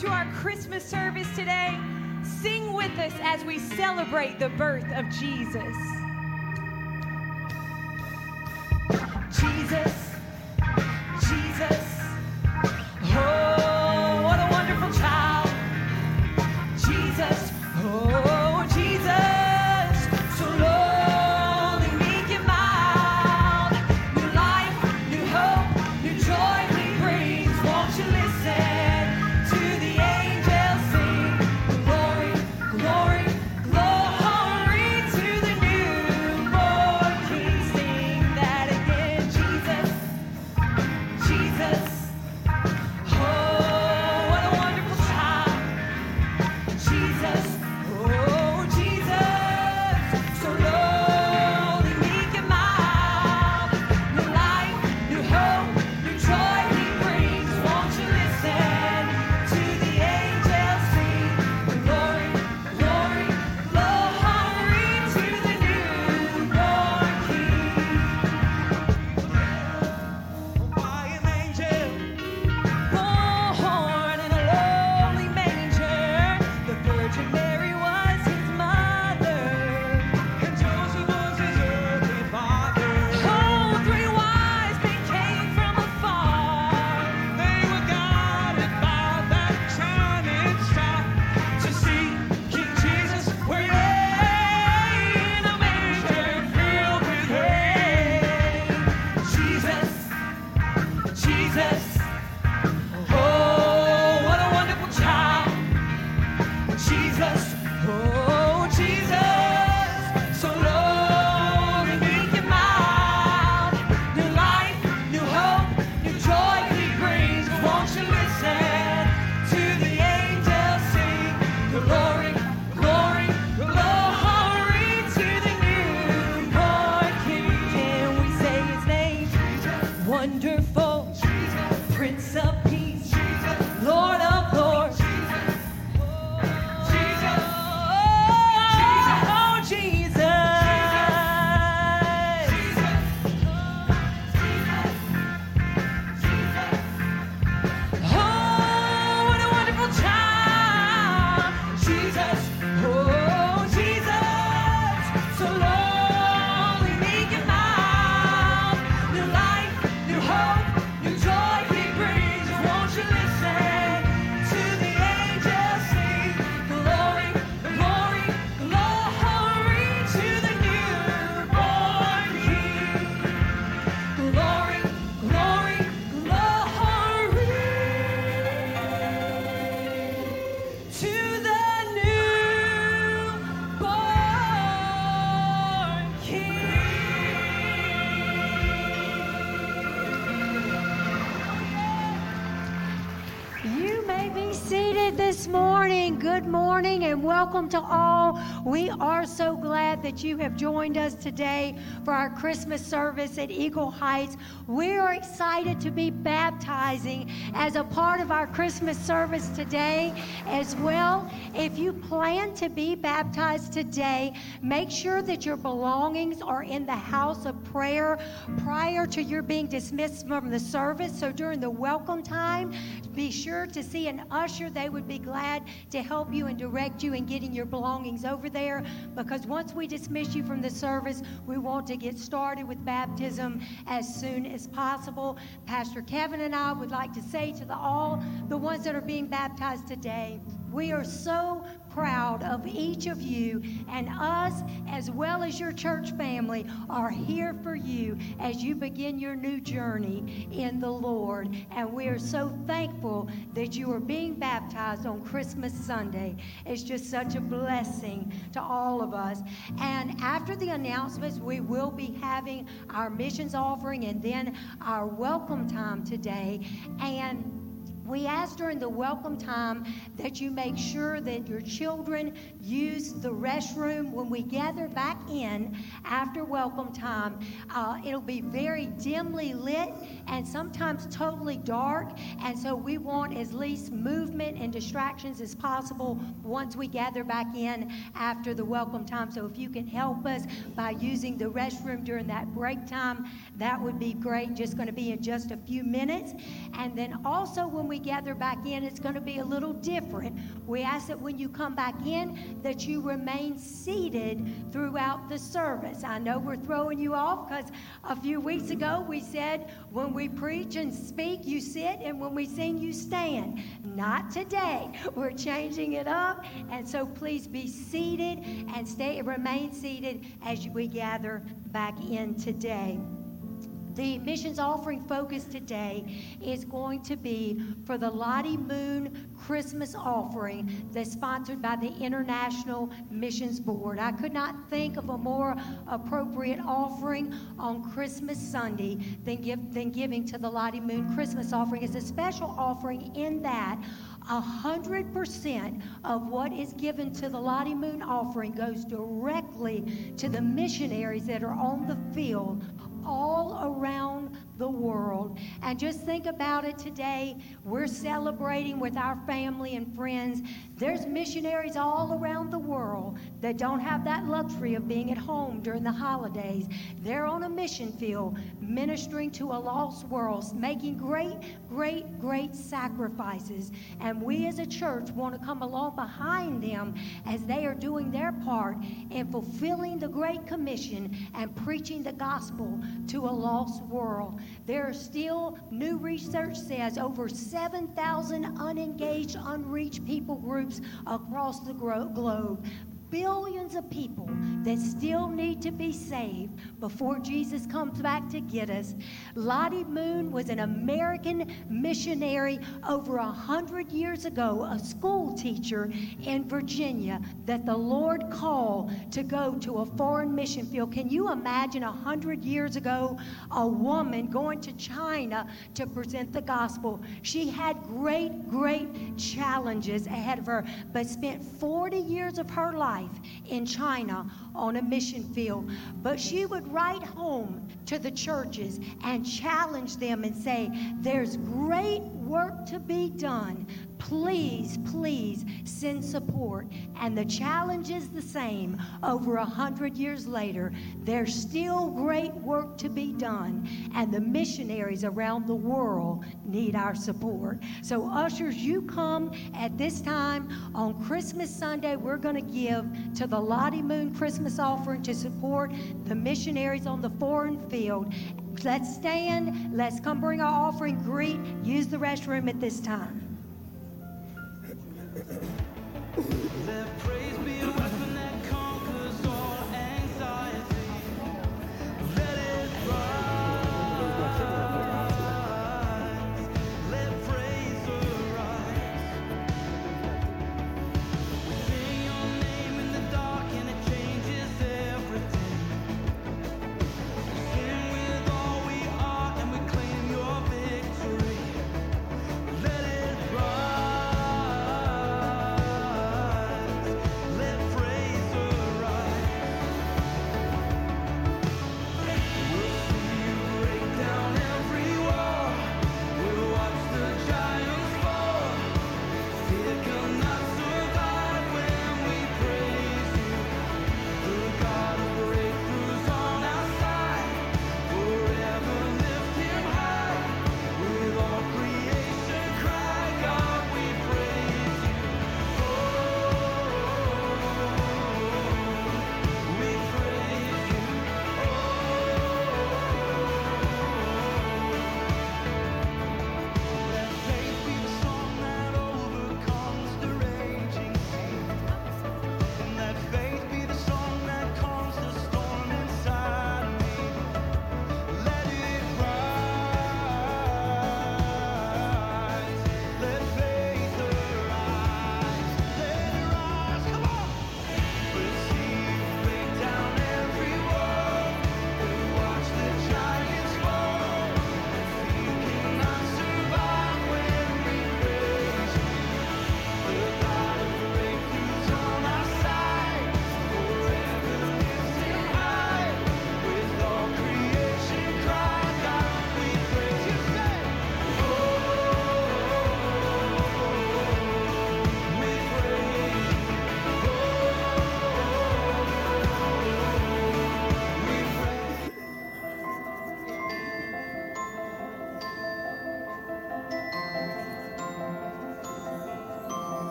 to our Christmas service today. Sing with us as we celebrate the birth of Jesus. Welcome to all. We are so glad that you have joined us today for our Christmas service at Eagle Heights. We are excited to be baptizing as a part of our Christmas service today as well. If you plan to be baptized today, make sure that your belongings are in the house of prayer prior to your being dismissed from the service. So during the welcome time, be sure to see an usher. They would be glad to help you and direct you in getting your belongings over there because once we dismiss you from the service, we want to get started with baptism as soon as possible. Pastor Kevin and I would like to say to the, all the ones that are being baptized today, we are so proud of each of you, and us, as well as your church family, are here for you as you begin your new journey in the Lord. And we are so thankful that you are being baptized on Christmas Sunday. It's just such a blessing to all of us. And after the announcements, we will be having our missions offering and then our welcome time today. And we ask during the welcome time that you make sure that your children use the restroom when we gather back in after welcome time. Uh, it'll be very dimly lit and sometimes totally dark, and so we want as least movement and distractions as possible once we gather back in after the welcome time. So if you can help us by using the restroom during that break time, that would be great. Just going to be in just a few minutes. And then also when we we gather back in, it's going to be a little different. We ask that when you come back in, that you remain seated throughout the service. I know we're throwing you off because a few weeks ago we said when we preach and speak, you sit, and when we sing, you stand. Not today. We're changing it up, and so please be seated and stay, remain seated as we gather back in today. The missions offering focus today is going to be for the Lottie Moon Christmas offering that's sponsored by the International Missions Board. I could not think of a more appropriate offering on Christmas Sunday than, give, than giving to the Lottie Moon Christmas offering. It's a special offering in that 100% of what is given to the Lottie Moon offering goes directly to the missionaries that are on the field all around the world. And just think about it today. We're celebrating with our family and friends. There's missionaries all around the world that don't have that luxury of being at home during the holidays. They're on a mission field ministering to a lost world, making great, great, great sacrifices. And we as a church want to come along behind them as they are doing their part in fulfilling the Great Commission and preaching the gospel to a lost world. There are still, new research says, over 7,000 unengaged, unreached people groups across the globe billions of people that still need to be saved before Jesus comes back to get us. Lottie Moon was an American missionary over a hundred years ago, a school teacher in Virginia that the Lord called to go to a foreign mission field. Can you imagine a hundred years ago a woman going to China to present the gospel? She had great, great challenges ahead of her, but spent 40 years of her life life in China on a mission field. But she would write home to the churches and challenge them and say, There's great work to be done please, please send support. And the challenge is the same over a hundred years later. There's still great work to be done, and the missionaries around the world need our support. So, ushers, you come at this time on Christmas Sunday. We're going to give to the Lottie Moon Christmas offering to support the missionaries on the foreign field. Let's stand. Let's come bring our offering. Greet. Use the restroom at this time.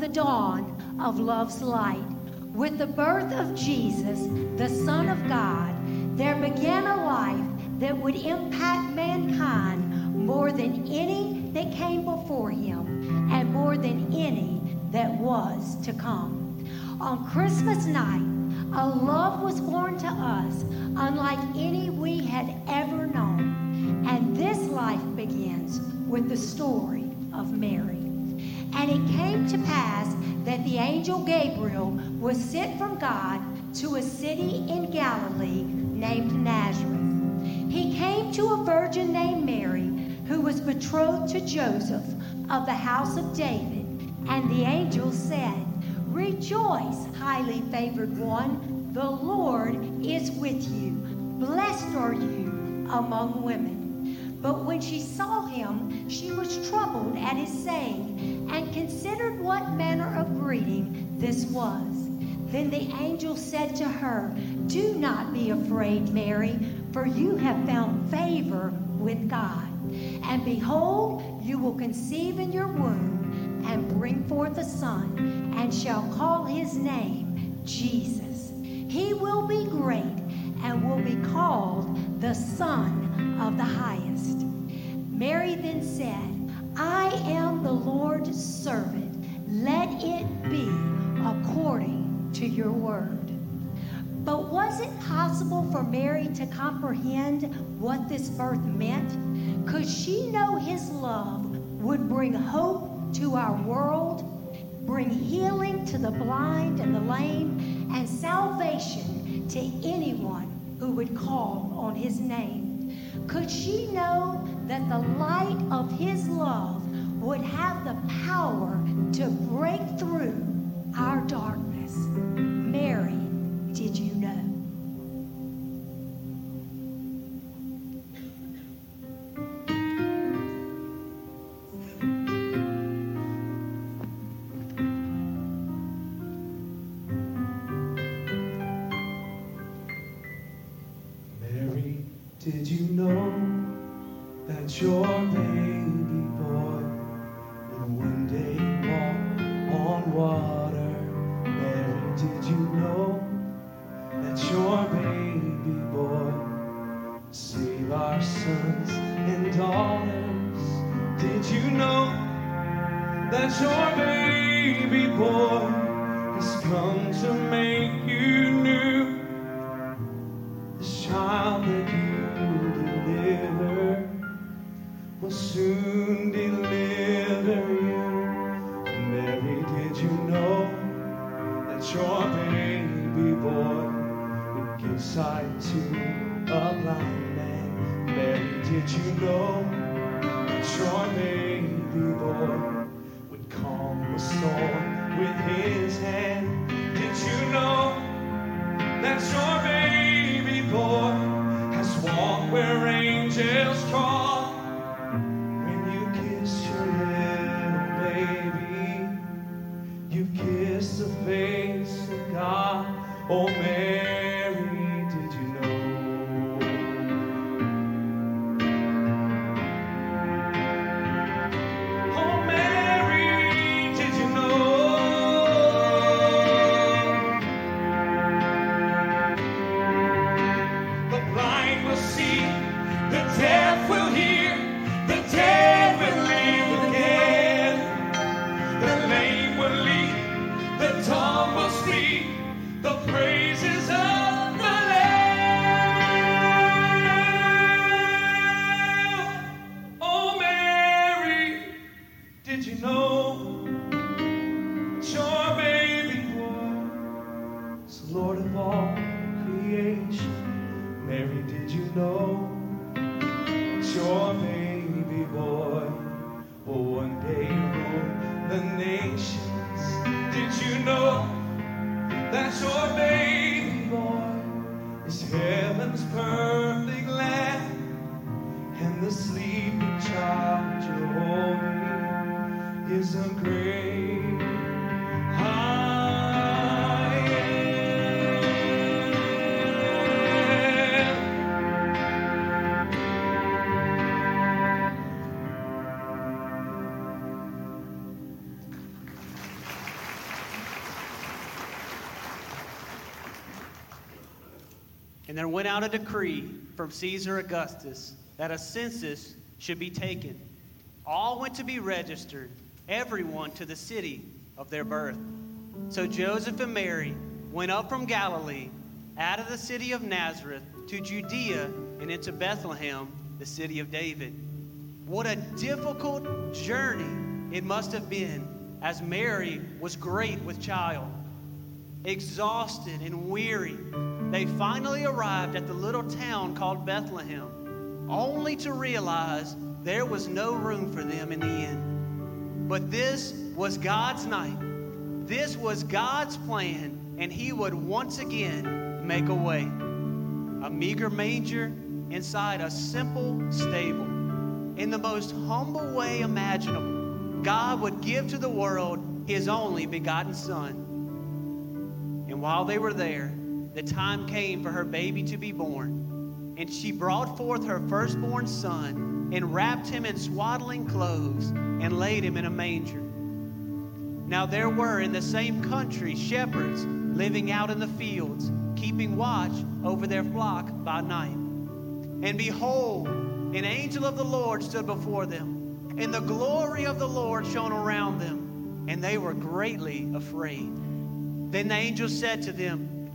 The dawn of love's light. With the birth of Jesus, the Son of God, there began a life that would impact mankind more than any that came before him and more than any that was to come. On Christmas night, a love was born to us unlike any we had ever known. And this life begins with the story of Mary. And it came to pass that the angel Gabriel was sent from God to a city in Galilee named Nazareth. He came to a virgin named Mary who was betrothed to Joseph of the house of David. And the angel said, Rejoice, highly favored one, the Lord is with you. Blessed are you among women. But when she saw him, she was troubled at his saying, and considered what manner of greeting this was. Then the angel said to her, Do not be afraid, Mary, for you have found favor with God. And behold, you will conceive in your womb and bring forth a son, and shall call his name Jesus. He will be great and will be called the Son of the Highest. Mary then said, I am the Lord's servant. Let it be according to your word. But was it possible for Mary to comprehend what this birth meant? Could she know his love would bring hope to our world, bring healing to the blind and the lame, and salvation to anyone who would call on his name? Could she know that the light of his love would have the power to break through our darkness? Mary, did you his And there went out a decree from Caesar Augustus that a census should be taken. All went to be registered, everyone to the city of their birth. So Joseph and Mary went up from Galilee, out of the city of Nazareth, to Judea and into Bethlehem, the city of David. What a difficult journey it must have been, as Mary was great with child. Exhausted and weary, they finally arrived at the little town called Bethlehem, only to realize there was no room for them in the inn. But this was God's night. This was God's plan, and He would once again make a way. A meager manger inside a simple stable. In the most humble way imaginable, God would give to the world His only begotten Son. And while they were there, the time came for her baby to be born. And she brought forth her firstborn son and wrapped him in swaddling clothes and laid him in a manger. Now there were in the same country shepherds living out in the fields, keeping watch over their flock by night. And behold, an angel of the Lord stood before them, and the glory of the Lord shone around them, and they were greatly afraid. Then the angel said to them,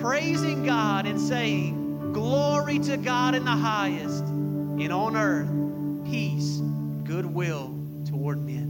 praising God and saying, Glory to God in the highest, and on earth peace, goodwill toward men.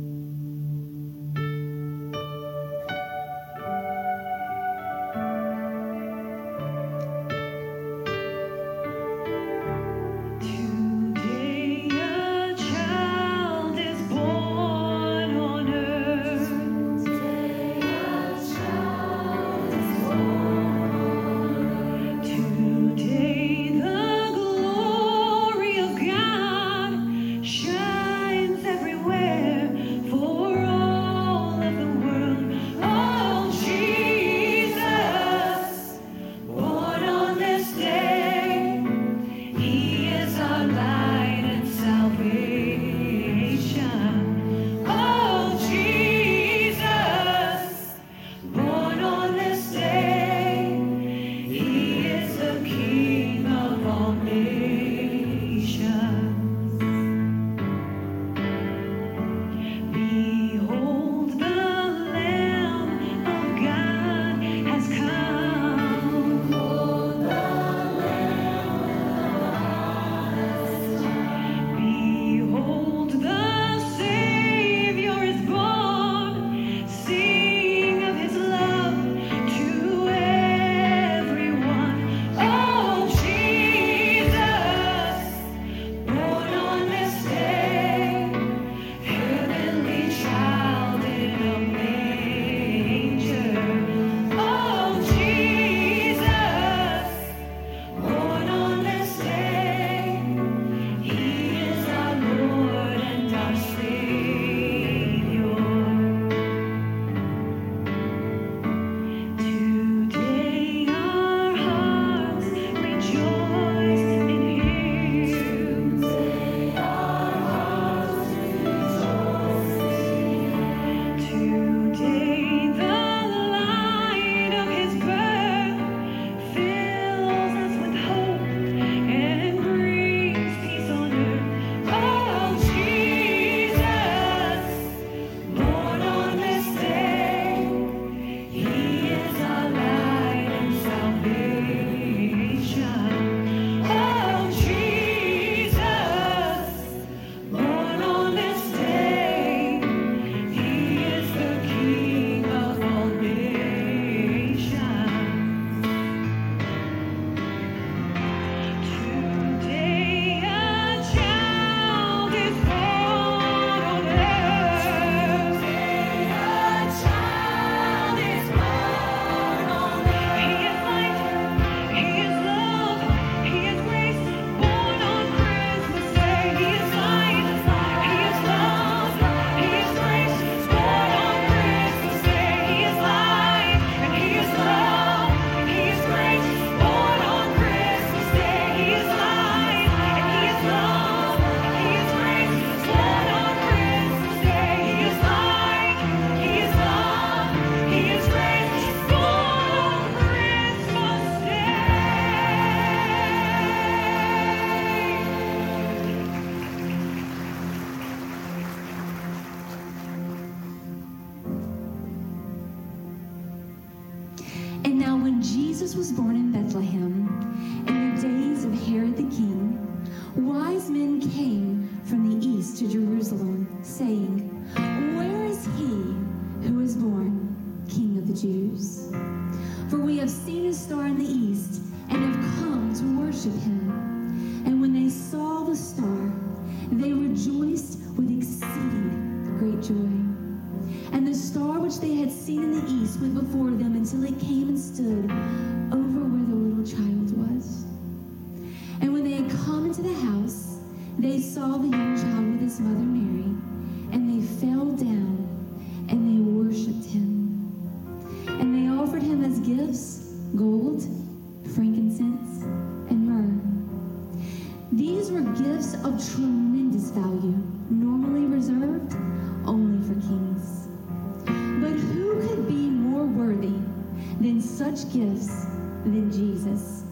Such gifts than Jesus,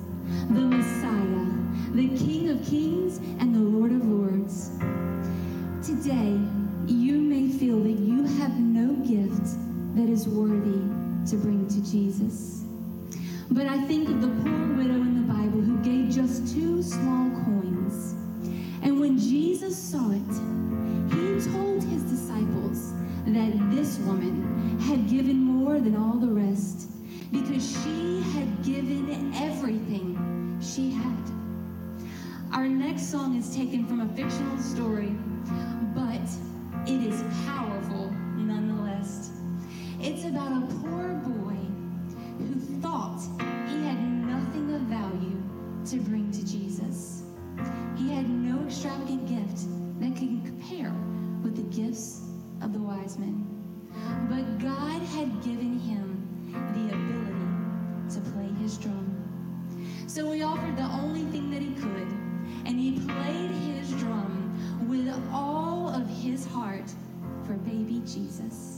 the Messiah, the King of kings and the Lord of lords? Today, you may feel that you have no gift that is worthy to bring to Jesus. But I think of the poor widow in the Bible who gave just two small coins. And when Jesus saw it, he told his disciples that this woman had given more than all the rest because she had given everything she had. Our next song is taken from a fictional story, but it is powerful nonetheless. It's about a poor boy who thought he had nothing of value to bring to Jesus. He had no extravagant gift that could compare with the gifts of the wise men. But God had given him the ability to play his drum. So he offered the only thing that he could, and he played his drum with all of his heart for baby Jesus.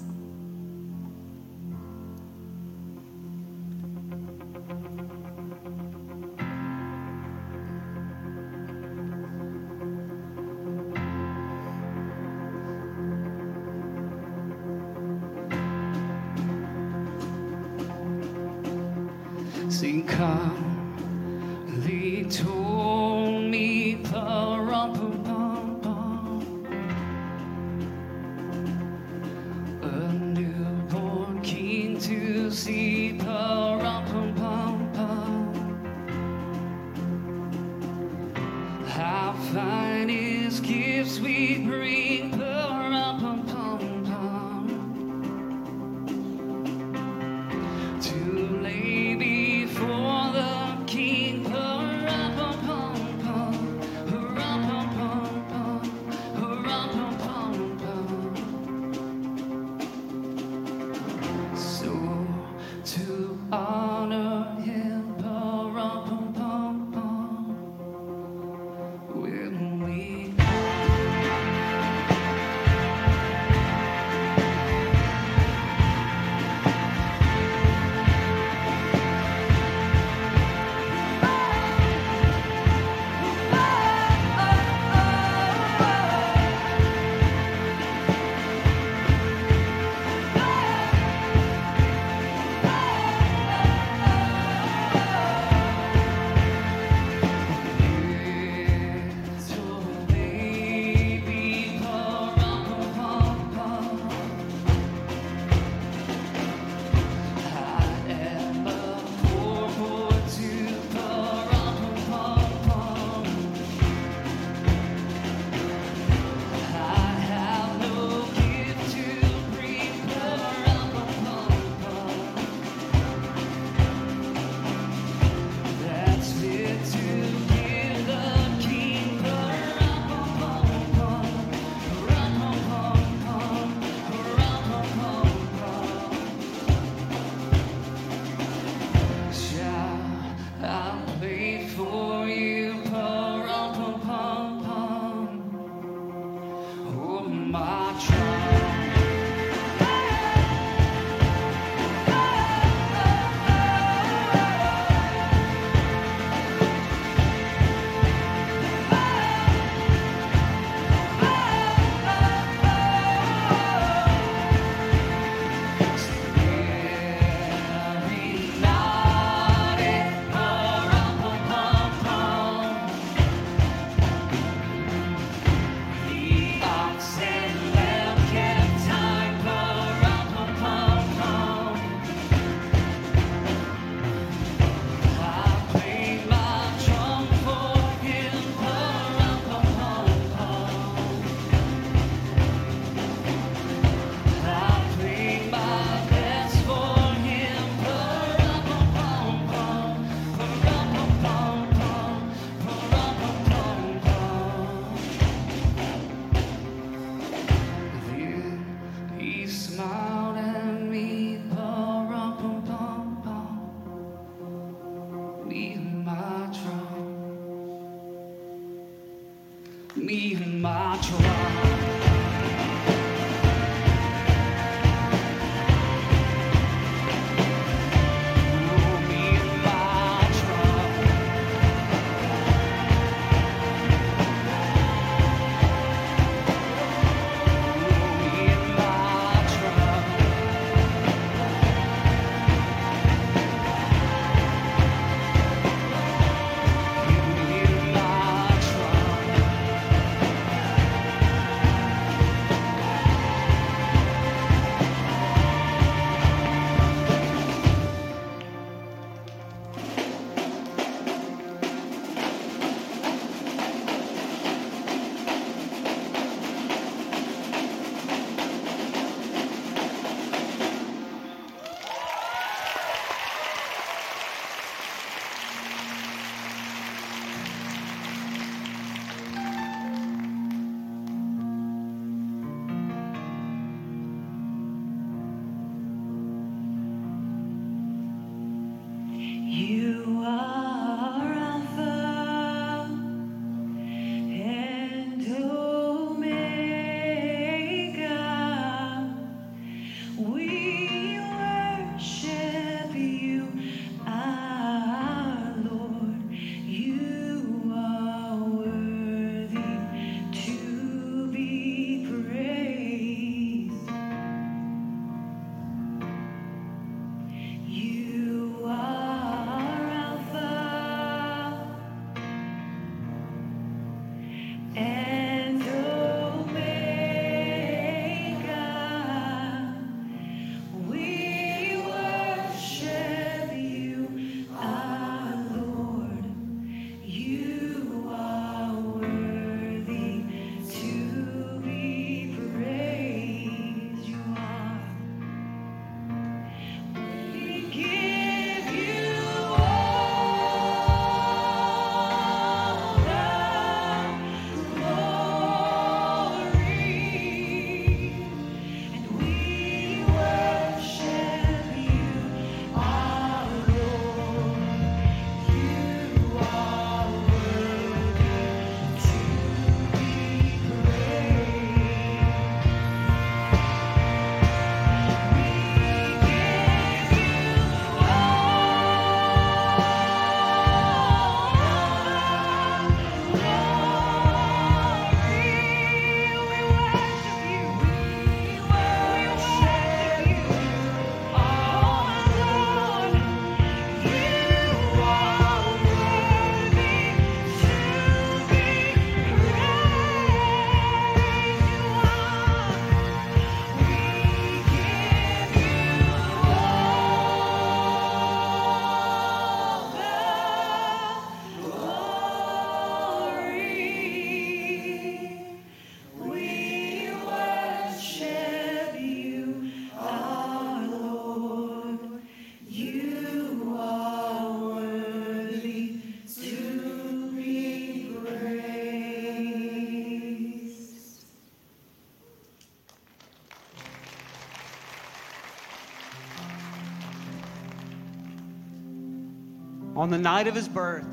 On the night of his birth,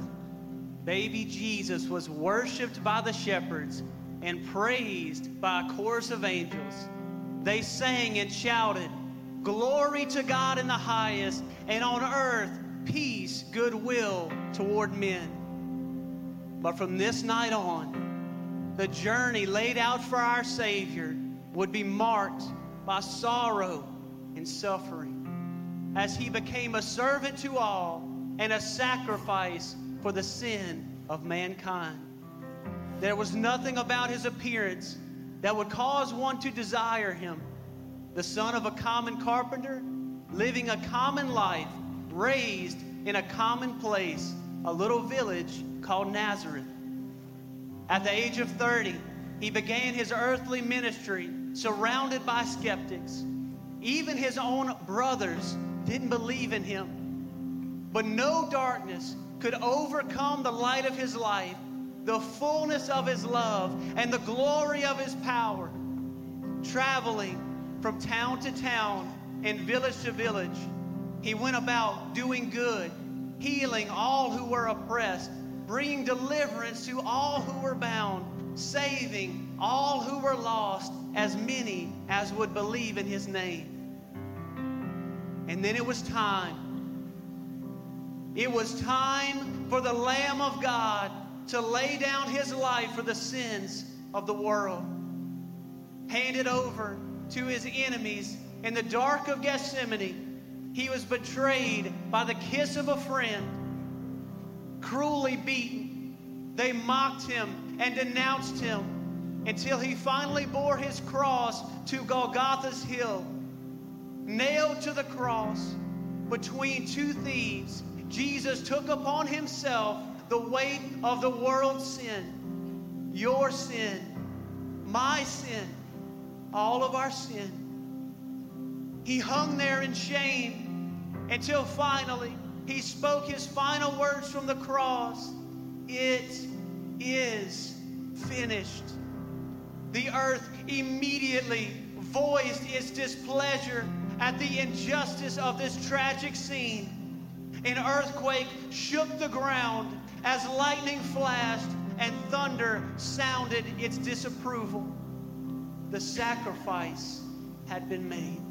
baby Jesus was worshiped by the shepherds and praised by a chorus of angels. They sang and shouted, Glory to God in the highest, and on earth peace, goodwill toward men. But from this night on, the journey laid out for our Savior would be marked by sorrow and suffering as he became a servant to all and a sacrifice for the sin of mankind. There was nothing about his appearance that would cause one to desire him. The son of a common carpenter, living a common life, raised in a common place, a little village called Nazareth. At the age of 30, he began his earthly ministry surrounded by skeptics. Even his own brothers didn't believe in him. But no darkness could overcome the light of his life, the fullness of his love, and the glory of his power, traveling from town to town and village to village. He went about doing good, healing all who were oppressed, bringing deliverance to all who were bound, saving all who were lost, as many as would believe in his name. And then it was time it was time for the Lamb of God to lay down his life for the sins of the world. Handed over to his enemies in the dark of Gethsemane, he was betrayed by the kiss of a friend, cruelly beaten. They mocked him and denounced him until he finally bore his cross to Golgotha's hill, nailed to the cross between two thieves Jesus took upon himself the weight of the world's sin, your sin, my sin, all of our sin. He hung there in shame until finally he spoke his final words from the cross It is finished. The earth immediately voiced its displeasure at the injustice of this tragic scene an earthquake shook the ground as lightning flashed and thunder sounded its disapproval. The sacrifice had been made.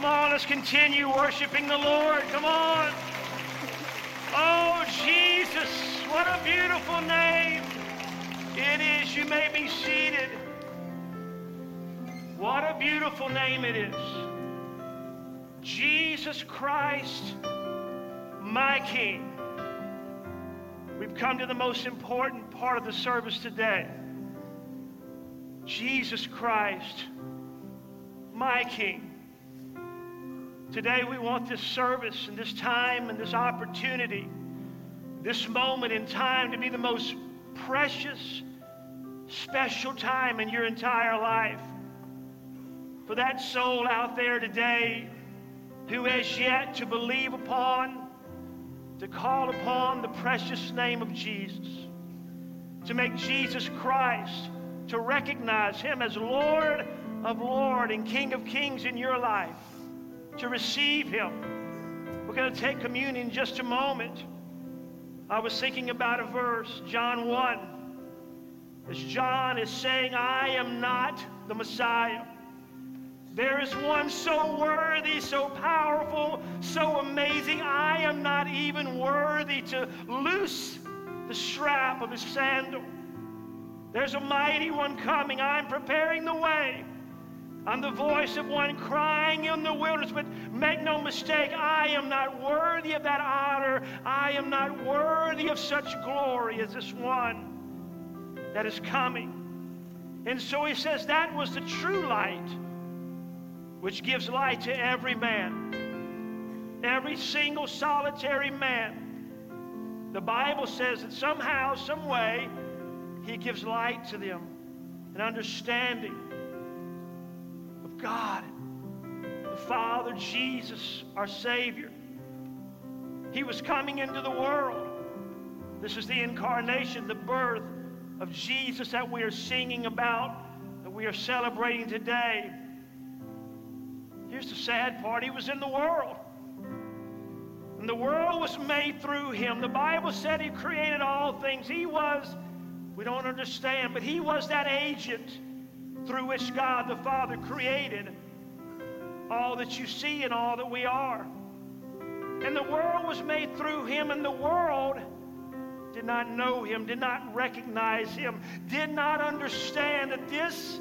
Come on, let's continue worshiping the Lord. Come on. Oh, Jesus, what a beautiful name it is. You may be seated. What a beautiful name it is. Jesus Christ, my King. We've come to the most important part of the service today. Jesus Christ, my King. Today we want this service and this time and this opportunity, this moment in time to be the most precious, special time in your entire life. For that soul out there today who has yet to believe upon, to call upon the precious name of Jesus, to make Jesus Christ, to recognize Him as Lord of Lord and King of Kings in your life, to receive Him. We're going to take communion in just a moment. I was thinking about a verse, John 1, as John is saying, I am not the Messiah. There is one so worthy, so powerful, so amazing. I am not even worthy to loose the strap of his sandal. There's a mighty one coming. I'm preparing the way. I'm the voice of one crying in the wilderness, but make no mistake, I am not worthy of that honor. I am not worthy of such glory as this one that is coming. And so he says that was the true light which gives light to every man, every single solitary man. The Bible says that somehow, some way, He gives light to them, an understanding God, the Father, Jesus, our Savior. He was coming into the world. This is the incarnation, the birth of Jesus that we are singing about, that we are celebrating today. Here's the sad part He was in the world. And the world was made through Him. The Bible said He created all things. He was, we don't understand, but He was that agent through which God the Father created all that you see and all that we are. And the world was made through Him, and the world did not know Him, did not recognize Him, did not understand that this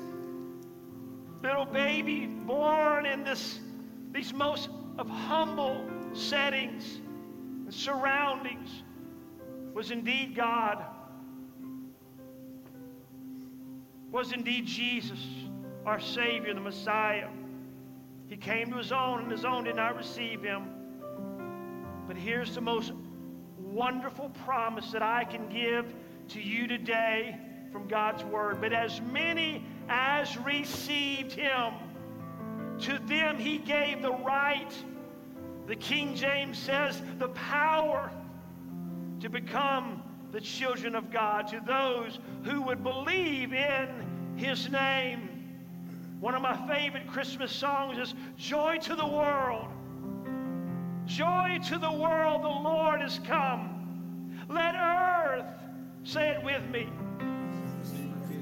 little baby born in this, these most of humble settings and surroundings was indeed God, was indeed Jesus, our Savior, the Messiah. He came to his own, and his own did not receive him. But here's the most wonderful promise that I can give to you today from God's Word. But as many as received him, to them he gave the right. The King James says, the power to become the children of God, to those who would believe in his name. One of my favorite Christmas songs is Joy to the World. Joy to the world, the Lord has come. Let earth, say it with me,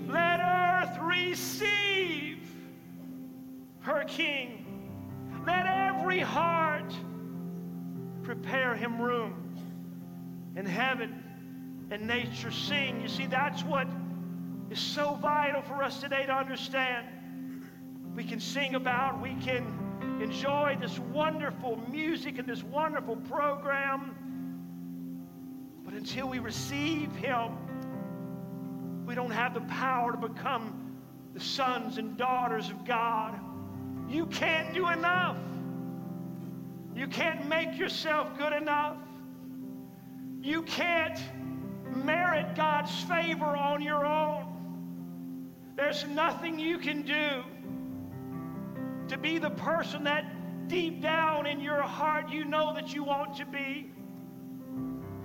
let earth receive her King. Let every heart prepare him room. In heaven and nature sing. You see, that's what is so vital for us today to understand. We can sing about, we can enjoy this wonderful music and this wonderful program. But until we receive him, we don't have the power to become the sons and daughters of God. You can't do enough. You can't make yourself good enough. You can't merit God's favor on your own. There's nothing you can do to be the person that deep down in your heart you know that you want to be,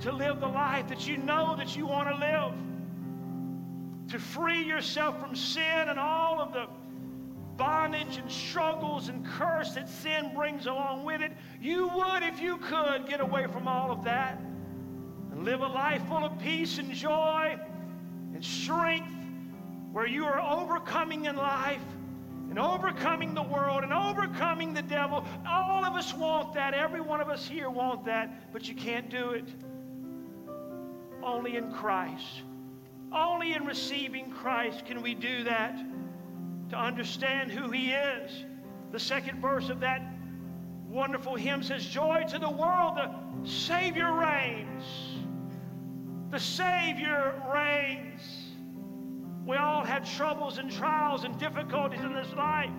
to live the life that you know that you want to live, to free yourself from sin and all of the bondage and struggles and curse that sin brings along with it. You would, if you could, get away from all of that live a life full of peace and joy and strength where you are overcoming in life and overcoming the world and overcoming the devil. All of us want that. Every one of us here want that, but you can't do it. Only in Christ. Only in receiving Christ can we do that to understand who He is. The second verse of that wonderful hymn says, Joy to the world, the Savior reigns. The Savior reigns. We all have troubles and trials and difficulties in this life.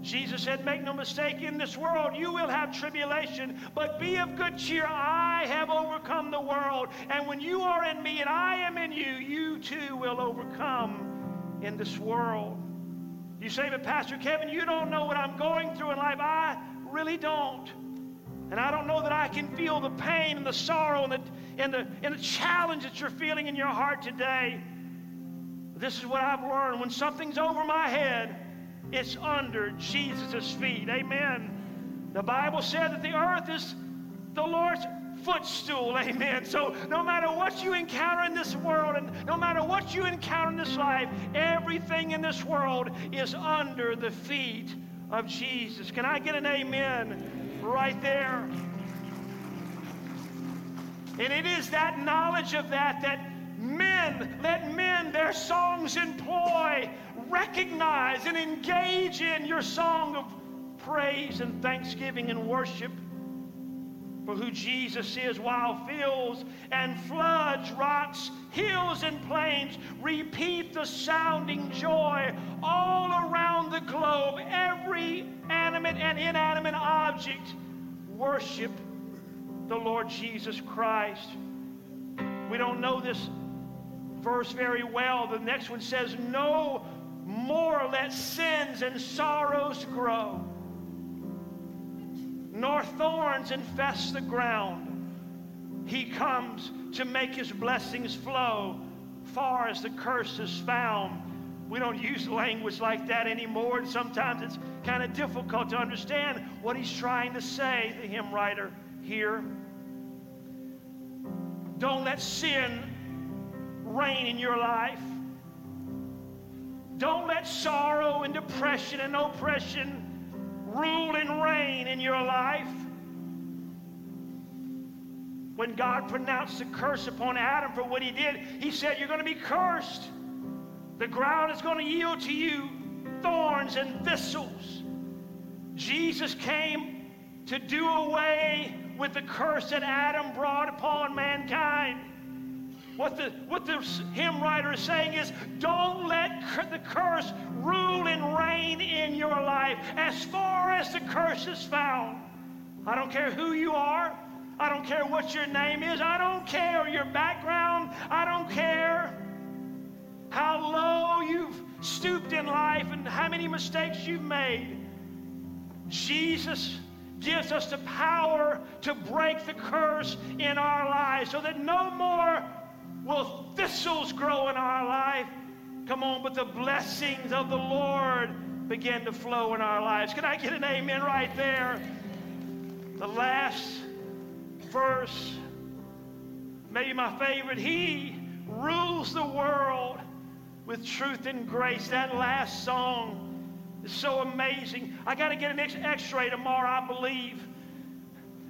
Jesus said, Make no mistake, in this world you will have tribulation, but be of good cheer. I have overcome the world. And when you are in me and I am in you, you too will overcome in this world. You say, But Pastor Kevin, you don't know what I'm going through in life. I really don't. And I don't know that I can feel the pain and the sorrow and the, and the, and the challenge that you're feeling in your heart today. This is what I've learned. When something's over my head, it's under Jesus' feet. Amen. The Bible said that the earth is the Lord's footstool. Amen. So no matter what you encounter in this world and no matter what you encounter in this life, everything in this world is under the feet of Jesus. Can I get an amen right there? And it is that knowledge of that that men, let men their songs employ, recognize and engage in your song of praise and thanksgiving and worship for who Jesus is, while fields and floods, rocks, hills, and plains repeat the sounding joy all around the globe. Every animate and inanimate object worship the Lord Jesus Christ. We don't know this verse very well. The next one says, No more let sins and sorrows grow nor thorns infest the ground. He comes to make his blessings flow far as the curse is found. We don't use language like that anymore, and sometimes it's kind of difficult to understand what he's trying to say, the hymn writer here. Don't let sin reign in your life. Don't let sorrow and depression and oppression rule and reign in your life. When God pronounced the curse upon Adam for what he did, he said, You're going to be cursed. The ground is going to yield to you thorns and thistles. Jesus came to do away with the curse that Adam brought upon mankind. What the, what the hymn writer is saying is don't let the curse rule and reign in your life as far as the curse is found. I don't care who you are. I don't care what your name is. I don't care your background. I don't care how low you've stooped in life and how many mistakes you've made. Jesus gives us the power to break the curse in our lives so that no more will thistles grow in our life. Come on, but the blessings of the Lord begin to flow in our lives. Can I get an amen right there? The last verse, maybe my favorite. He rules the world with truth and grace. That last song is so amazing. I got to get an x ray tomorrow, I believe,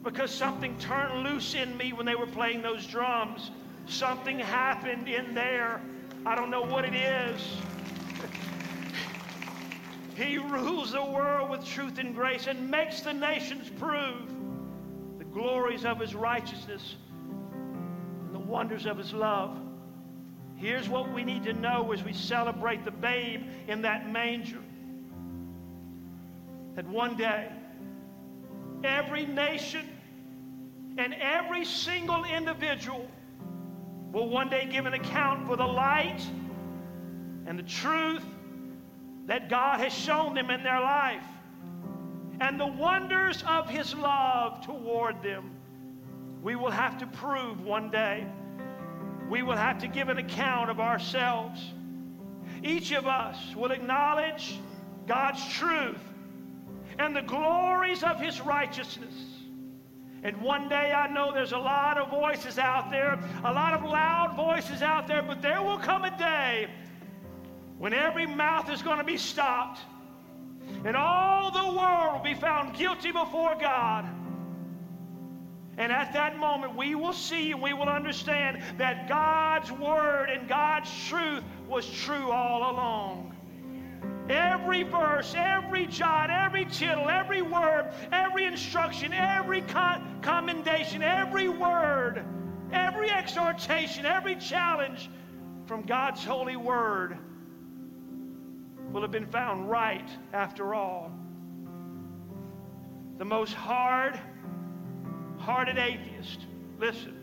because something turned loose in me when they were playing those drums. Something happened in there. I don't know what it is. he rules the world with truth and grace and makes the nations prove the glories of his righteousness and the wonders of his love. Here's what we need to know as we celebrate the babe in that manger that one day, every nation and every single individual will one day give an account for the light and the truth that God has shown them in their life and the wonders of His love toward them. We will have to prove one day. We will have to give an account of ourselves. Each of us will acknowledge God's truth and the glories of His righteousness. And one day I know there's a lot of voices out there, a lot of loud voices out there, but there will come a day when every mouth is going to be stopped and all the world will be found guilty before God. And at that moment, we will see and we will understand that God's word and God's truth was true all along. Every verse, every jot, every tittle, every word, every instruction, every con- commendation, every word, every exhortation, every challenge from God's holy word will have been found right after all. The most hard hearted atheist, listen,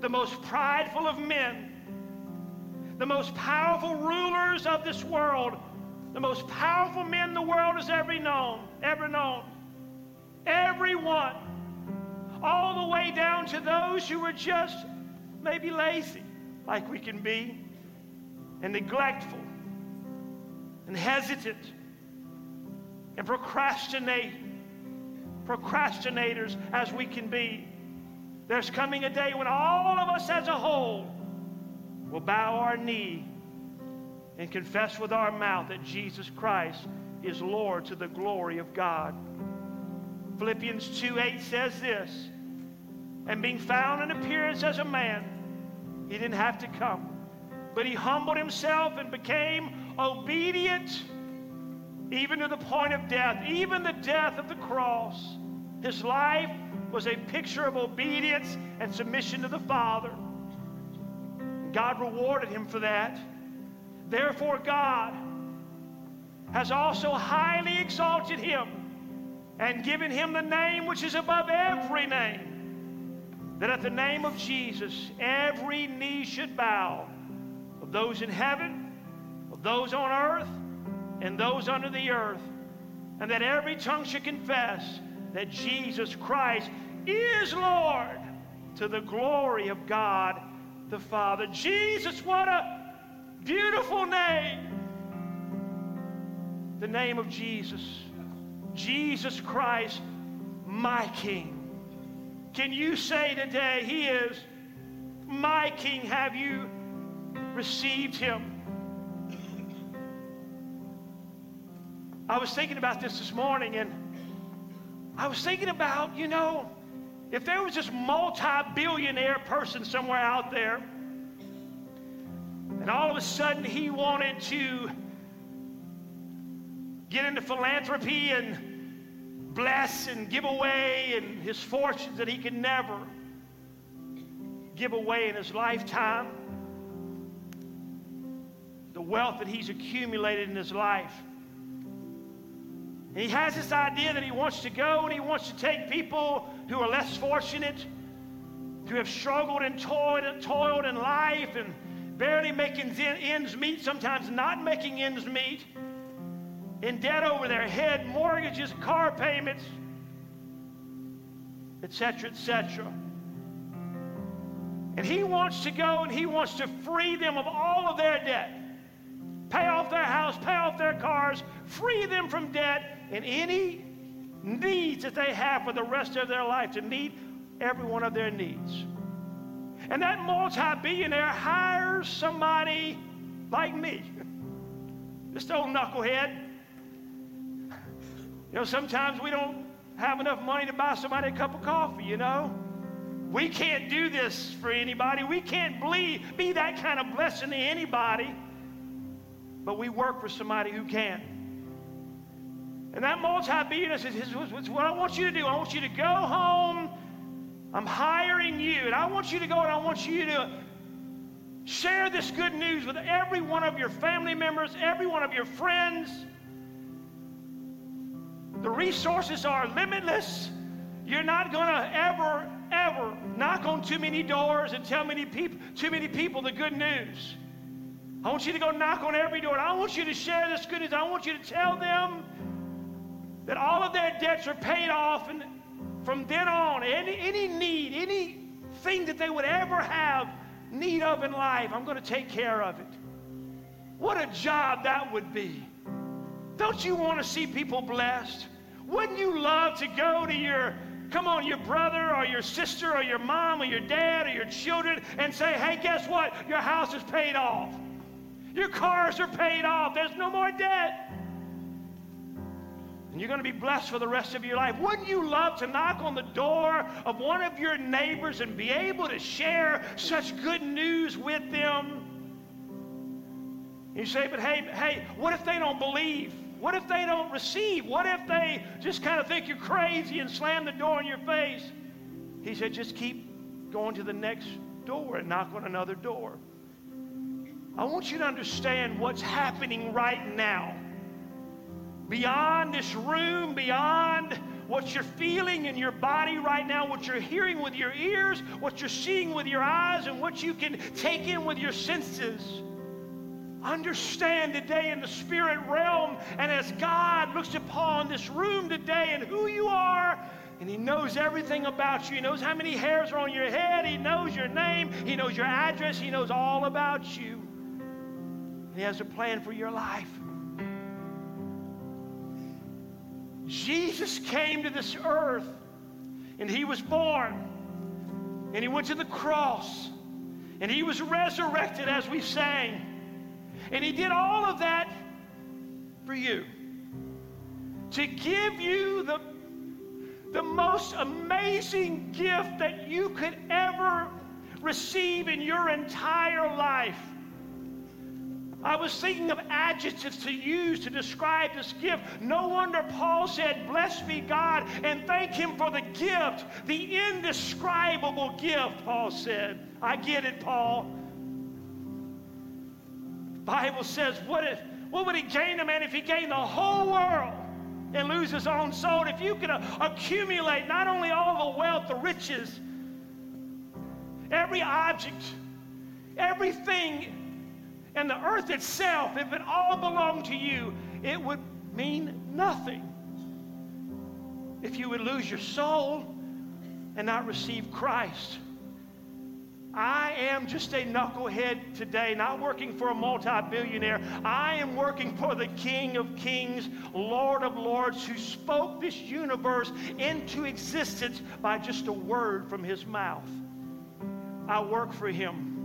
the most prideful of men, the most powerful rulers of this world, the most powerful men the world has ever known, ever known. Everyone, all the way down to those who were just maybe lazy, like we can be, and neglectful, and hesitant, and procrastinate procrastinators as we can be. There's coming a day when all of us as a whole will bow our knee and confess with our mouth that Jesus Christ is Lord to the glory of God. Philippians 2 8 says this, and being found in appearance as a man, he didn't have to come, but he humbled himself and became obedient even to the point of death, even the death of the cross. His life was a picture of obedience and submission to the Father. God rewarded him for that. Therefore, God has also highly exalted him and given him the name which is above every name, that at the name of Jesus every knee should bow, of those in heaven, of those on earth, and those under the earth, and that every tongue should confess that Jesus Christ is Lord to the glory of God the Father. Jesus, what a beautiful name! The name of Jesus. Jesus Christ, my King. Can you say today, He is my King? Have you received Him? I was thinking about this this morning, and I was thinking about, you know, if there was this multi billionaire person somewhere out there, and all of a sudden he wanted to get into philanthropy and bless and give away and his fortunes that he could never give away in his lifetime, the wealth that he's accumulated in his life. And he has this idea that he wants to go and he wants to take people who are less fortunate, who have struggled and toiled and toiled in life and barely making ends meet, sometimes not making ends meet, in debt over their head, mortgages, car payments, etc., etc. And he wants to go and he wants to free them of all of their debt. Pay off their house, pay off their cars, free them from debt, and any needs that they have for the rest of their life to meet every one of their needs. And that multi billionaire hires somebody like me, this old knucklehead. You know, sometimes we don't have enough money to buy somebody a cup of coffee, you know. We can't do this for anybody. We can't be, be that kind of blessing to anybody. But we work for somebody who can. And that multi-billionaire says, what I want you to do, I want you to go home. I'm hiring you, and I want you to go and I want you to share this good news with every one of your family members, every one of your friends. The resources are limitless. You're not going to ever, ever knock on too many doors and tell many people, too many people the good news. I want you to go knock on every door. I want you to share this good news. I want you to tell them that all of their debts are paid off, and from then on, any, any need, anything that they would ever have need of in life, I'm going to take care of it. What a job that would be. Don't you want to see people blessed? Wouldn't you love to go to your, come on, your brother or your sister or your mom or your dad or your children and say, hey, guess what? Your house is paid off. Your cars are paid off. There's no more debt. And you're going to be blessed for the rest of your life. Wouldn't you love to knock on the door of one of your neighbors and be able to share such good news with them? You say, but hey, hey, what if they don't believe? What if they don't receive? What if they just kind of think you're crazy and slam the door in your face? He said, just keep going to the next door and knock on another door. I want you to understand what's happening right now. Beyond this room, beyond what you're feeling in your body right now, what you're hearing with your ears, what you're seeing with your eyes, and what you can take in with your senses. Understand today in the spirit realm, and as God looks upon this room today and who you are, and He knows everything about you. He knows how many hairs are on your head. He knows your name. He knows your address. He knows all about you. And He has a plan for your life. Jesus came to this earth and he was born and he went to the cross and he was resurrected as we sang. And he did all of that for you to give you the, the most amazing gift that you could ever receive in your entire life. I was thinking of adjectives to use to describe this gift. No wonder Paul said, Blessed be God, and thank Him for the gift, the indescribable gift, Paul said. I get it, Paul. The Bible says, What, if, what would it gain a man if he gained the whole world? And lose his own soul. If you could uh, accumulate not only all the wealth, the riches, every object, everything and the earth itself, if it all belonged to you, it would mean nothing. If you would lose your soul and not receive Christ. I am just a knucklehead today, not working for a multi billionaire. I am working for the King of Kings, Lord of Lords, who spoke this universe into existence by just a word from his mouth. I work for him.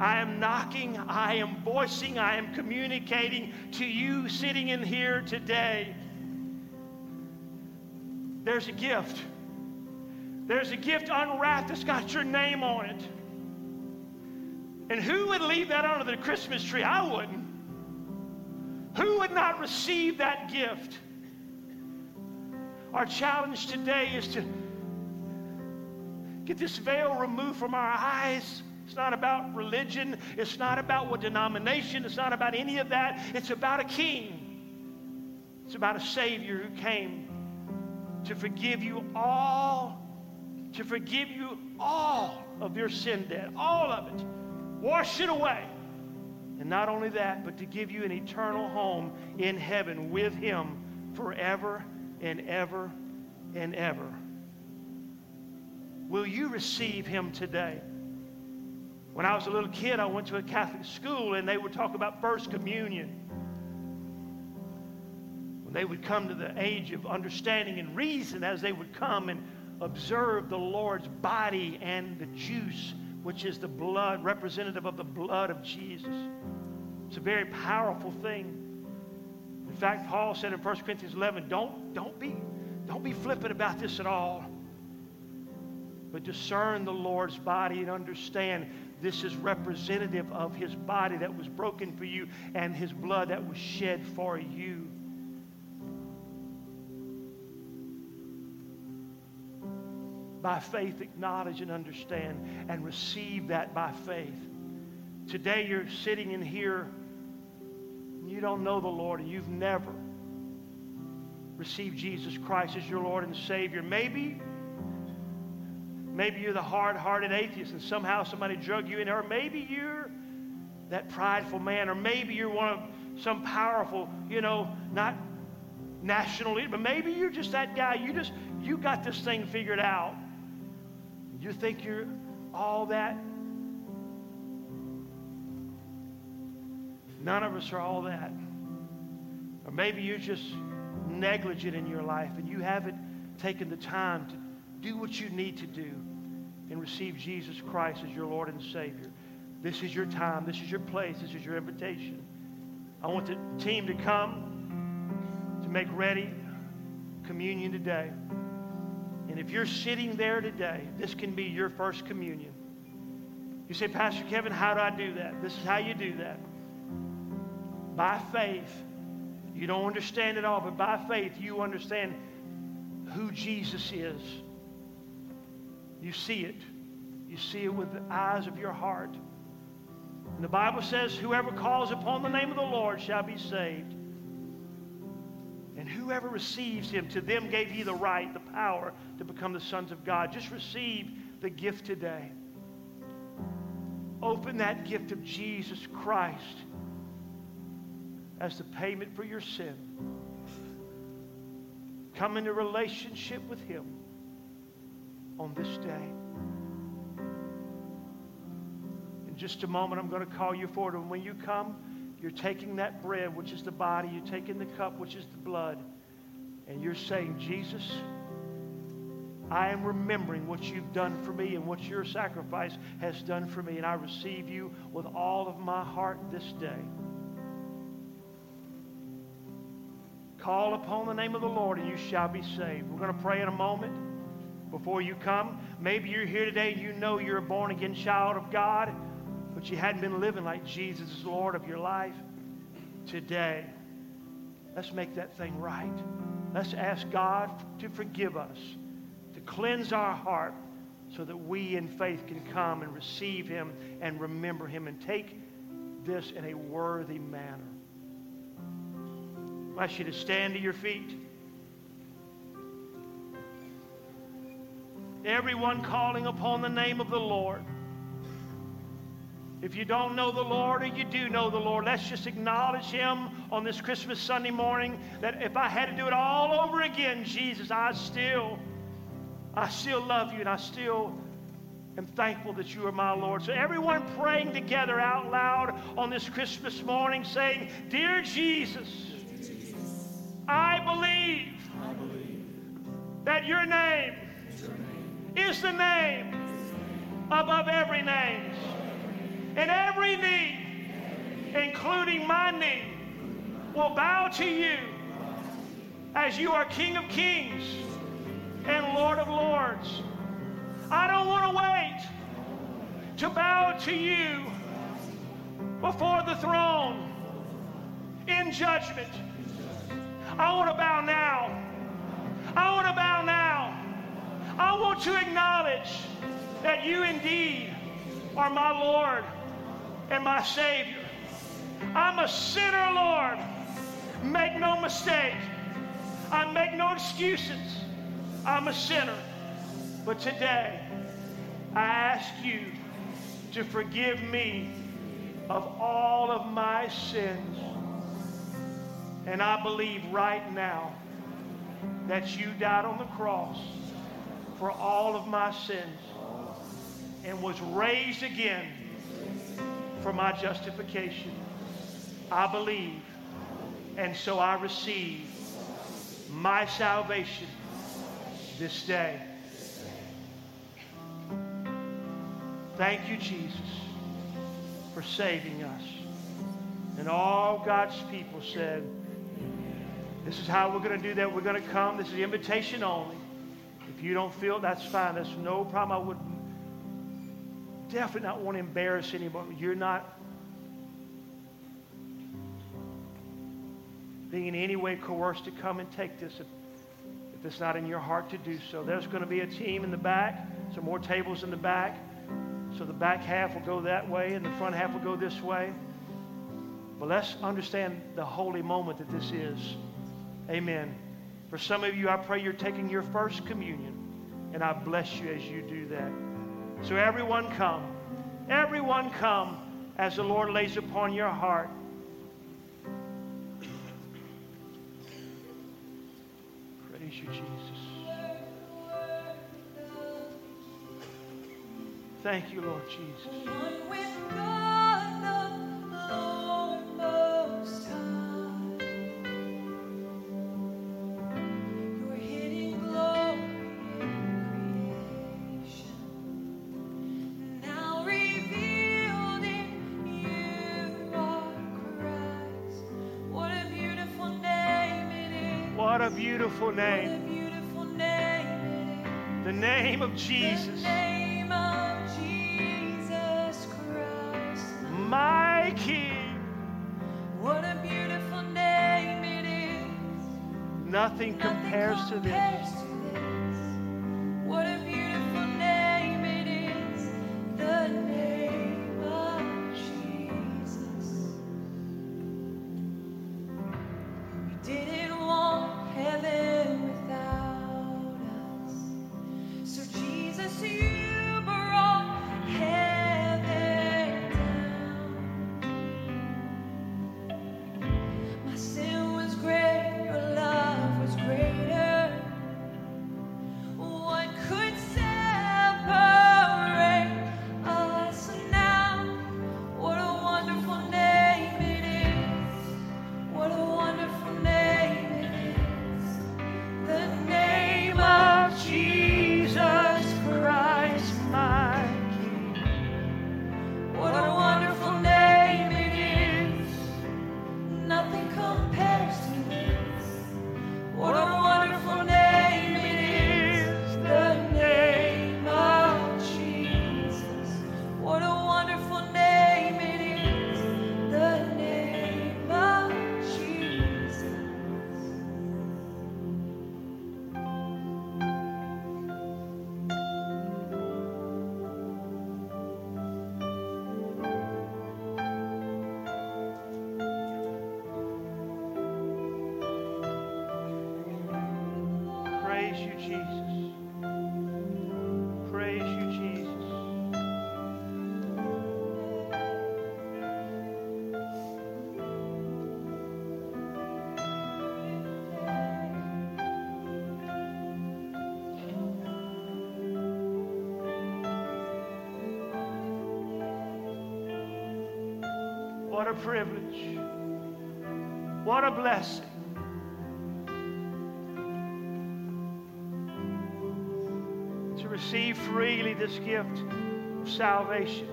I am knocking, I am voicing, I am communicating to you sitting in here today. There's a gift. There's a gift unwrapped that's got your name on it. And who would leave that under the Christmas tree? I wouldn't. Who would not receive that gift? Our challenge today is to get this veil removed from our eyes it's not about religion. It's not about what denomination. It's not about any of that. It's about a king. It's about a Savior who came to forgive you all, to forgive you all of your sin debt, all of it. Wash it away. And not only that, but to give you an eternal home in heaven with Him forever and ever and ever. Will you receive Him today? When I was a little kid, I went to a Catholic school and they would talk about First Communion. When they would come to the age of understanding and reason, as they would come and observe the Lord's body and the juice, which is the blood, representative of the blood of Jesus. It's a very powerful thing. In fact, Paul said in 1 Corinthians 11, don't, don't, be, don't be flippant about this at all but discern the Lord's body and understand this is representative of his body that was broken for you and his blood that was shed for you. By faith, acknowledge and understand and receive that by faith. Today, you're sitting in here and you don't know the Lord and you've never received Jesus Christ as your Lord and Savior. Maybe Maybe you're the hard hearted atheist and somehow somebody drug you in, or maybe you're that prideful man, or maybe you're one of some powerful, you know, not national leader, but maybe you're just that guy. You just, you got this thing figured out. You think you're all that. None of us are all that. Or maybe you're just negligent in your life and you haven't taken the time to do what you need to do and receive Jesus Christ as your Lord and Savior. This is your time. This is your place. This is your invitation. I want the team to come to make ready communion today. And if you're sitting there today, this can be your first communion. You say, Pastor Kevin, how do I do that? This is how you do that. By faith, you don't understand it all, but by faith, you understand who Jesus is. You see it. You see it with the eyes of your heart. And the Bible says, Whoever calls upon the name of the Lord shall be saved. And whoever receives him, to them gave he the right, the power to become the sons of God. Just receive the gift today. Open that gift of Jesus Christ as the payment for your sin. Come into relationship with him on this day. In just a moment, I'm going to call you forward. And when you come, you're taking that bread, which is the body, you're taking the cup, which is the blood, and you're saying, Jesus, I am remembering what you've done for me and what your sacrifice has done for me, and I receive you with all of my heart this day. Call upon the name of the Lord, and you shall be saved. We're going to pray in a moment before you come. Maybe you're here today you know you're a born again child of God, but you hadn't been living like Jesus is Lord of your life. Today, let's make that thing right. Let's ask God to forgive us, to cleanse our heart, so that we in faith can come and receive Him and remember Him and take this in a worthy manner. I ask you to stand to your feet. Everyone calling upon the name of the Lord. If you don't know the Lord or you do know the Lord, let's just acknowledge Him on this Christmas Sunday morning that if I had to do it all over again, Jesus, I still, I still love you and I still am thankful that you are my Lord. So everyone praying together out loud on this Christmas morning saying, Dear Jesus, I believe, that your name, is the name above every name. And every knee, including my knee, will bow to you as you are King of Kings and Lord of Lords. I don't want to wait to bow to you before the throne in judgment. I want to bow now. I want to bow now. I want to acknowledge that you indeed are my Lord and my Savior. I'm a sinner, Lord. Make no mistake. I make no excuses. I'm a sinner. But today, I ask you to forgive me of all of my sins. And I believe right now that you died on the cross for all of my sins and was raised again for my justification. I believe, and so I receive my salvation this day. Thank you, Jesus, for saving us. And all God's people said, This is how we're going to do that. We're going to come. This is invitation only. If you don't feel that's fine. That's no problem. I would definitely not want to embarrass anybody. You're not being in any way coerced to come and take this if, if it's not in your heart to do so. There's going to be a team in the back, some more tables in the back. So the back half will go that way and the front half will go this way. But let's understand the holy moment that this is. Amen. For some of you, I pray you're taking your first communion, and I bless you as you do that. So everyone come. Everyone come as the Lord lays upon your heart. Praise you, Jesus. Thank you, Lord Jesus. Beautiful What a name. beautiful name it The name of. Jesus. The name of Jesus Christ. My King. What a beautiful name it is. Nothing compares to this. A privilege. What a blessing. to receive freely this gift of salvation.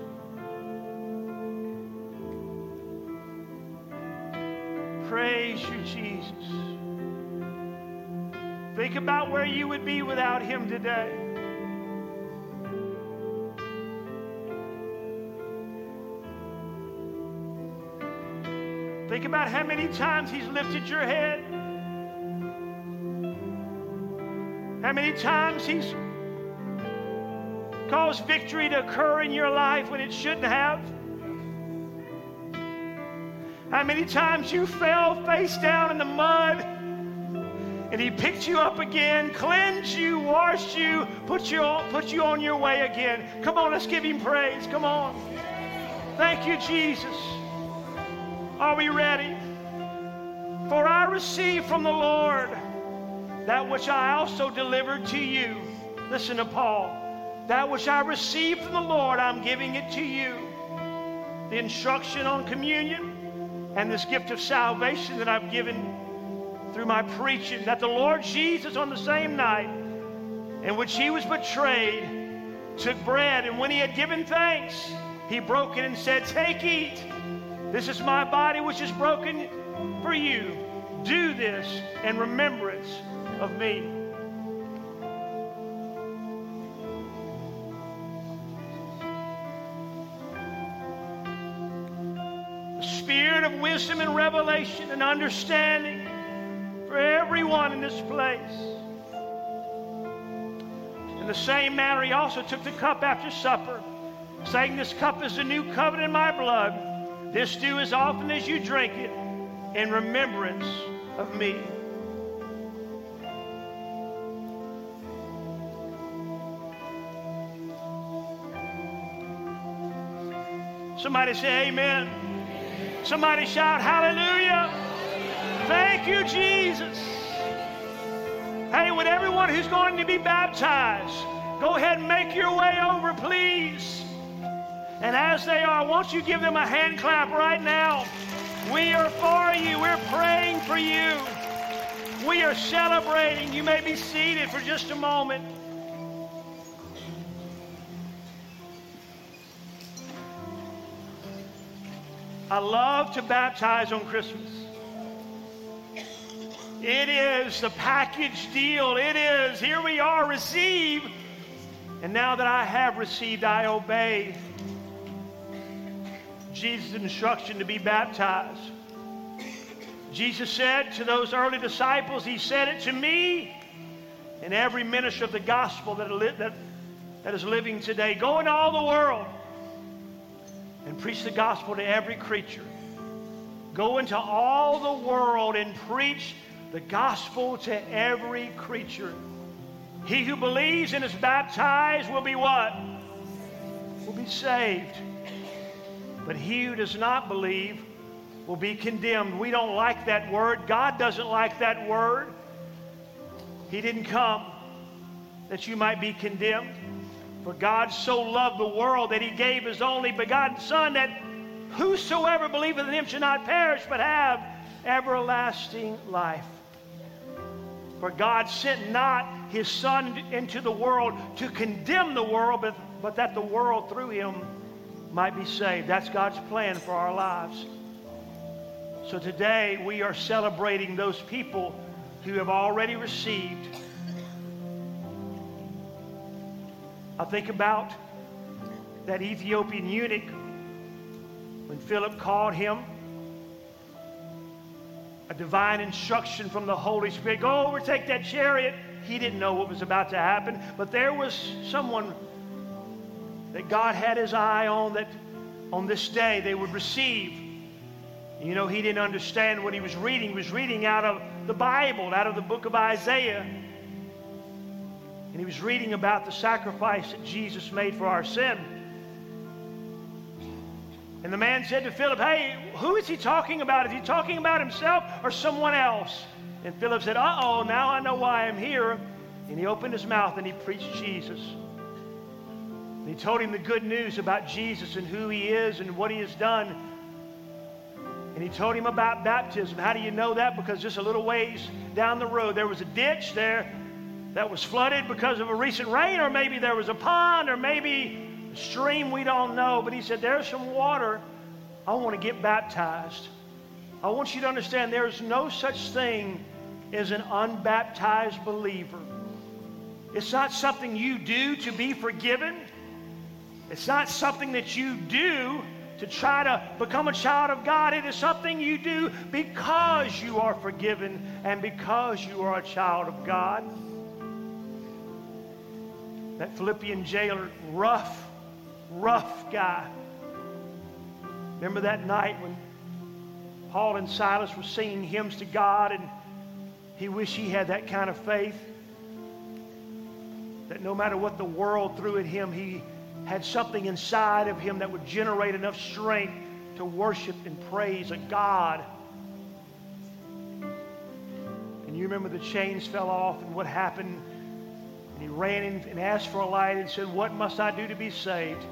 Praise you, Jesus. Think about where you would be without Him today. About how many times He's lifted your head. How many times He's caused victory to occur in your life when it shouldn't have? How many times you fell face down in the mud and he picked you up again, cleansed you, washed you, put you on, put you on your way again. Come on, let's give him praise. Come on. Thank you, Jesus. Are we ready? Received from the Lord that which I also delivered to you. Listen to Paul. That which I received from the Lord, I'm giving it to you. The instruction on communion and this gift of salvation that I've given through my preaching, that the Lord Jesus on the same night in which he was betrayed took bread, and when he had given thanks, he broke it and said, Take, eat. This is my body which is broken for you. Do this in remembrance of me. The spirit of wisdom and revelation and understanding for everyone in this place. In the same manner, he also took the cup after supper, saying, This cup is the new covenant in my blood. This do as often as you drink it in remembrance of me. Somebody say amen. Somebody shout hallelujah. Thank you, Jesus. Hey, with everyone who's going to be baptized, go ahead and make your way over, please. And as they are, won't you give them a hand clap right now? We are for you. We're praying for you. We are celebrating. You may be seated for just a moment. I love to baptize on Christmas. It is the package deal. It is, here we are, receive. And now that I have received, I obey Jesus' instruction to be baptized. Jesus said to those early disciples, He said it to me and every minister of the gospel that, that, that is living today. Go into all the world and preach the gospel to every creature. Go into all the world and preach the gospel to every creature. He who believes and is baptized will be what? Will be saved. But he who does not believe will be condemned. We don't like that word. God doesn't like that word. He didn't come that you might be condemned. For God so loved the world that he gave his only begotten Son that whosoever believeth in him should not perish but have everlasting life. For God sent not his Son into the world to condemn the world, but, but that the world through him might be saved. That's God's plan for our lives. So today we are celebrating those people who have already received. I think about that Ethiopian eunuch when Philip called him. A divine instruction from the Holy Spirit go overtake that chariot. He didn't know what was about to happen, but there was someone that God had his eye on that on this day they would receive. You know, he didn't understand what he was reading. He was reading out of the Bible, out of the book of Isaiah. And he was reading about the sacrifice that Jesus made for our sin. And the man said to Philip, Hey, who is he talking about? Is he talking about himself or someone else? And Philip said, Uh oh, now I know why I'm here. And he opened his mouth and he preached Jesus. He told him the good news about Jesus and who he is and what he has done. And he told him about baptism. How do you know that? Because just a little ways down the road, there was a ditch there that was flooded because of a recent rain, or maybe there was a pond, or maybe a stream, we don't know. But he said, There's some water. I want to get baptized. I want you to understand there's no such thing as an unbaptized believer. It's not something you do to be forgiven. It's not something that you do to try to become a child of God. It is something you do because you are forgiven and because you are a child of God. That Philippian jailer, rough, rough guy. Remember that night when Paul and Silas were singing hymns to God and he wished he had that kind of faith that no matter what the world threw at him, he had something inside of him that would generate enough strength to worship and praise a God. And you remember the chains fell off and what happened. And he ran in and asked for a light and said, What must I do to be saved?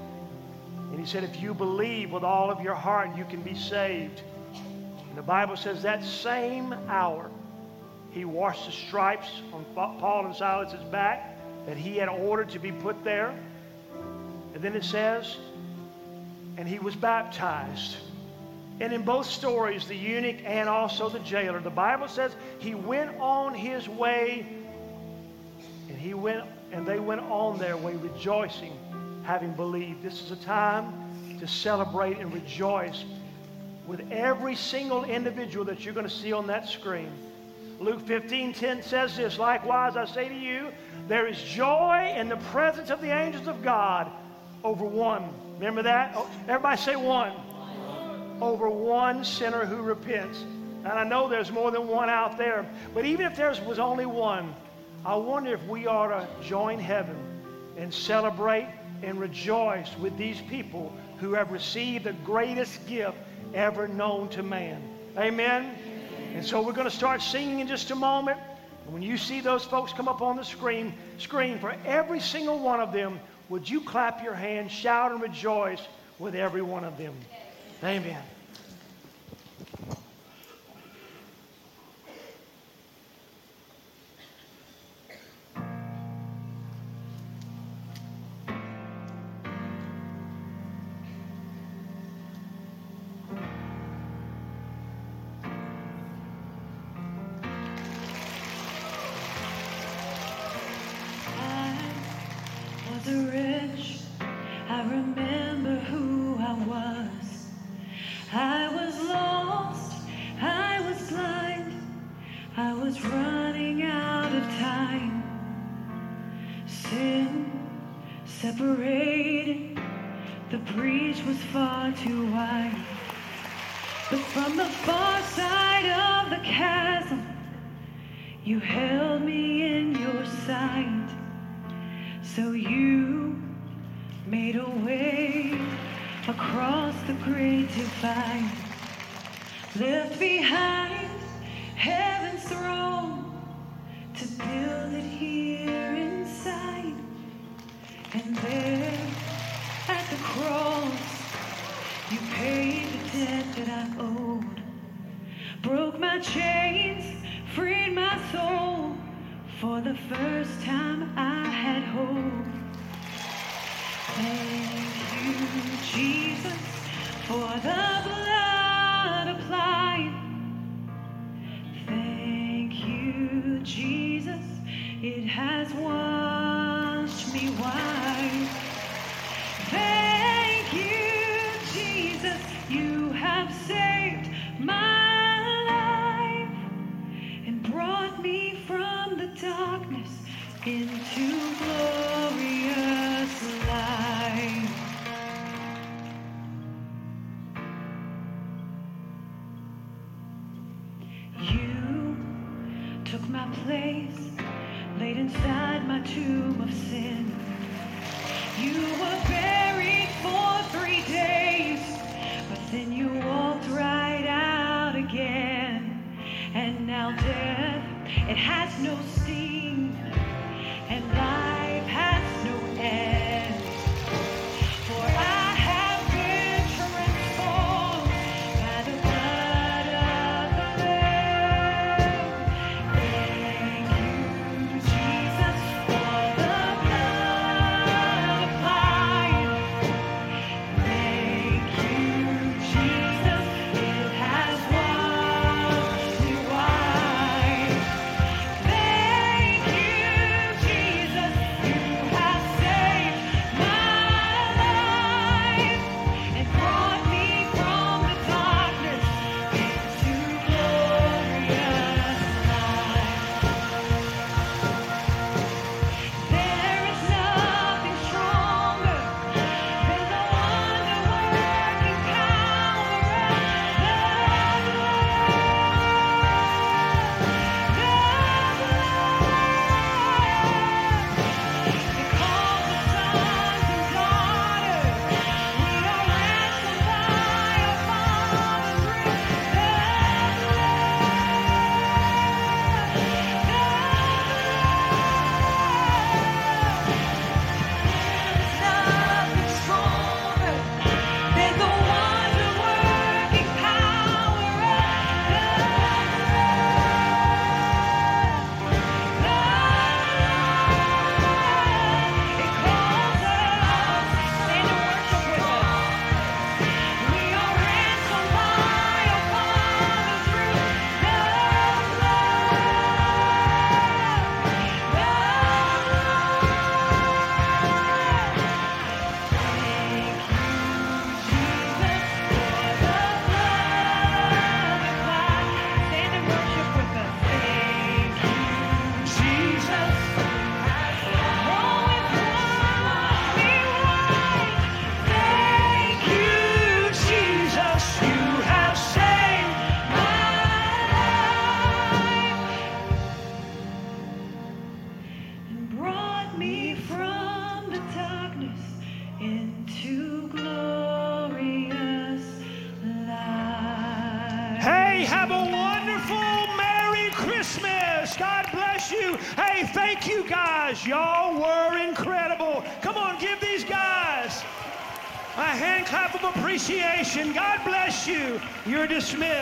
And he said, If you believe with all of your heart, you can be saved. And the Bible says that same hour, he washed the stripes on Paul and Silas's back that he had ordered to be put there. And then it says, and he was baptized. And in both stories, the eunuch and also the jailer, the Bible says he went on his way and he went and they went on their way rejoicing, having believed. This is a time to celebrate and rejoice with every single individual that you're going to see on that screen. Luke 15 10 says this Likewise, I say to you, there is joy in the presence of the angels of God over one. Remember that? Oh, everybody say one. Over one sinner who repents. And I know there's more than one out there, but even if there was only one, I wonder if we ought to join heaven and celebrate and rejoice with these people who have received the greatest gift ever known to man. Amen. And so we're going to start singing in just a moment. And when you see those folks come up on the screen, screen for every single one of them, would you clap your hands, shout, and rejoice with every one of them? Amen. A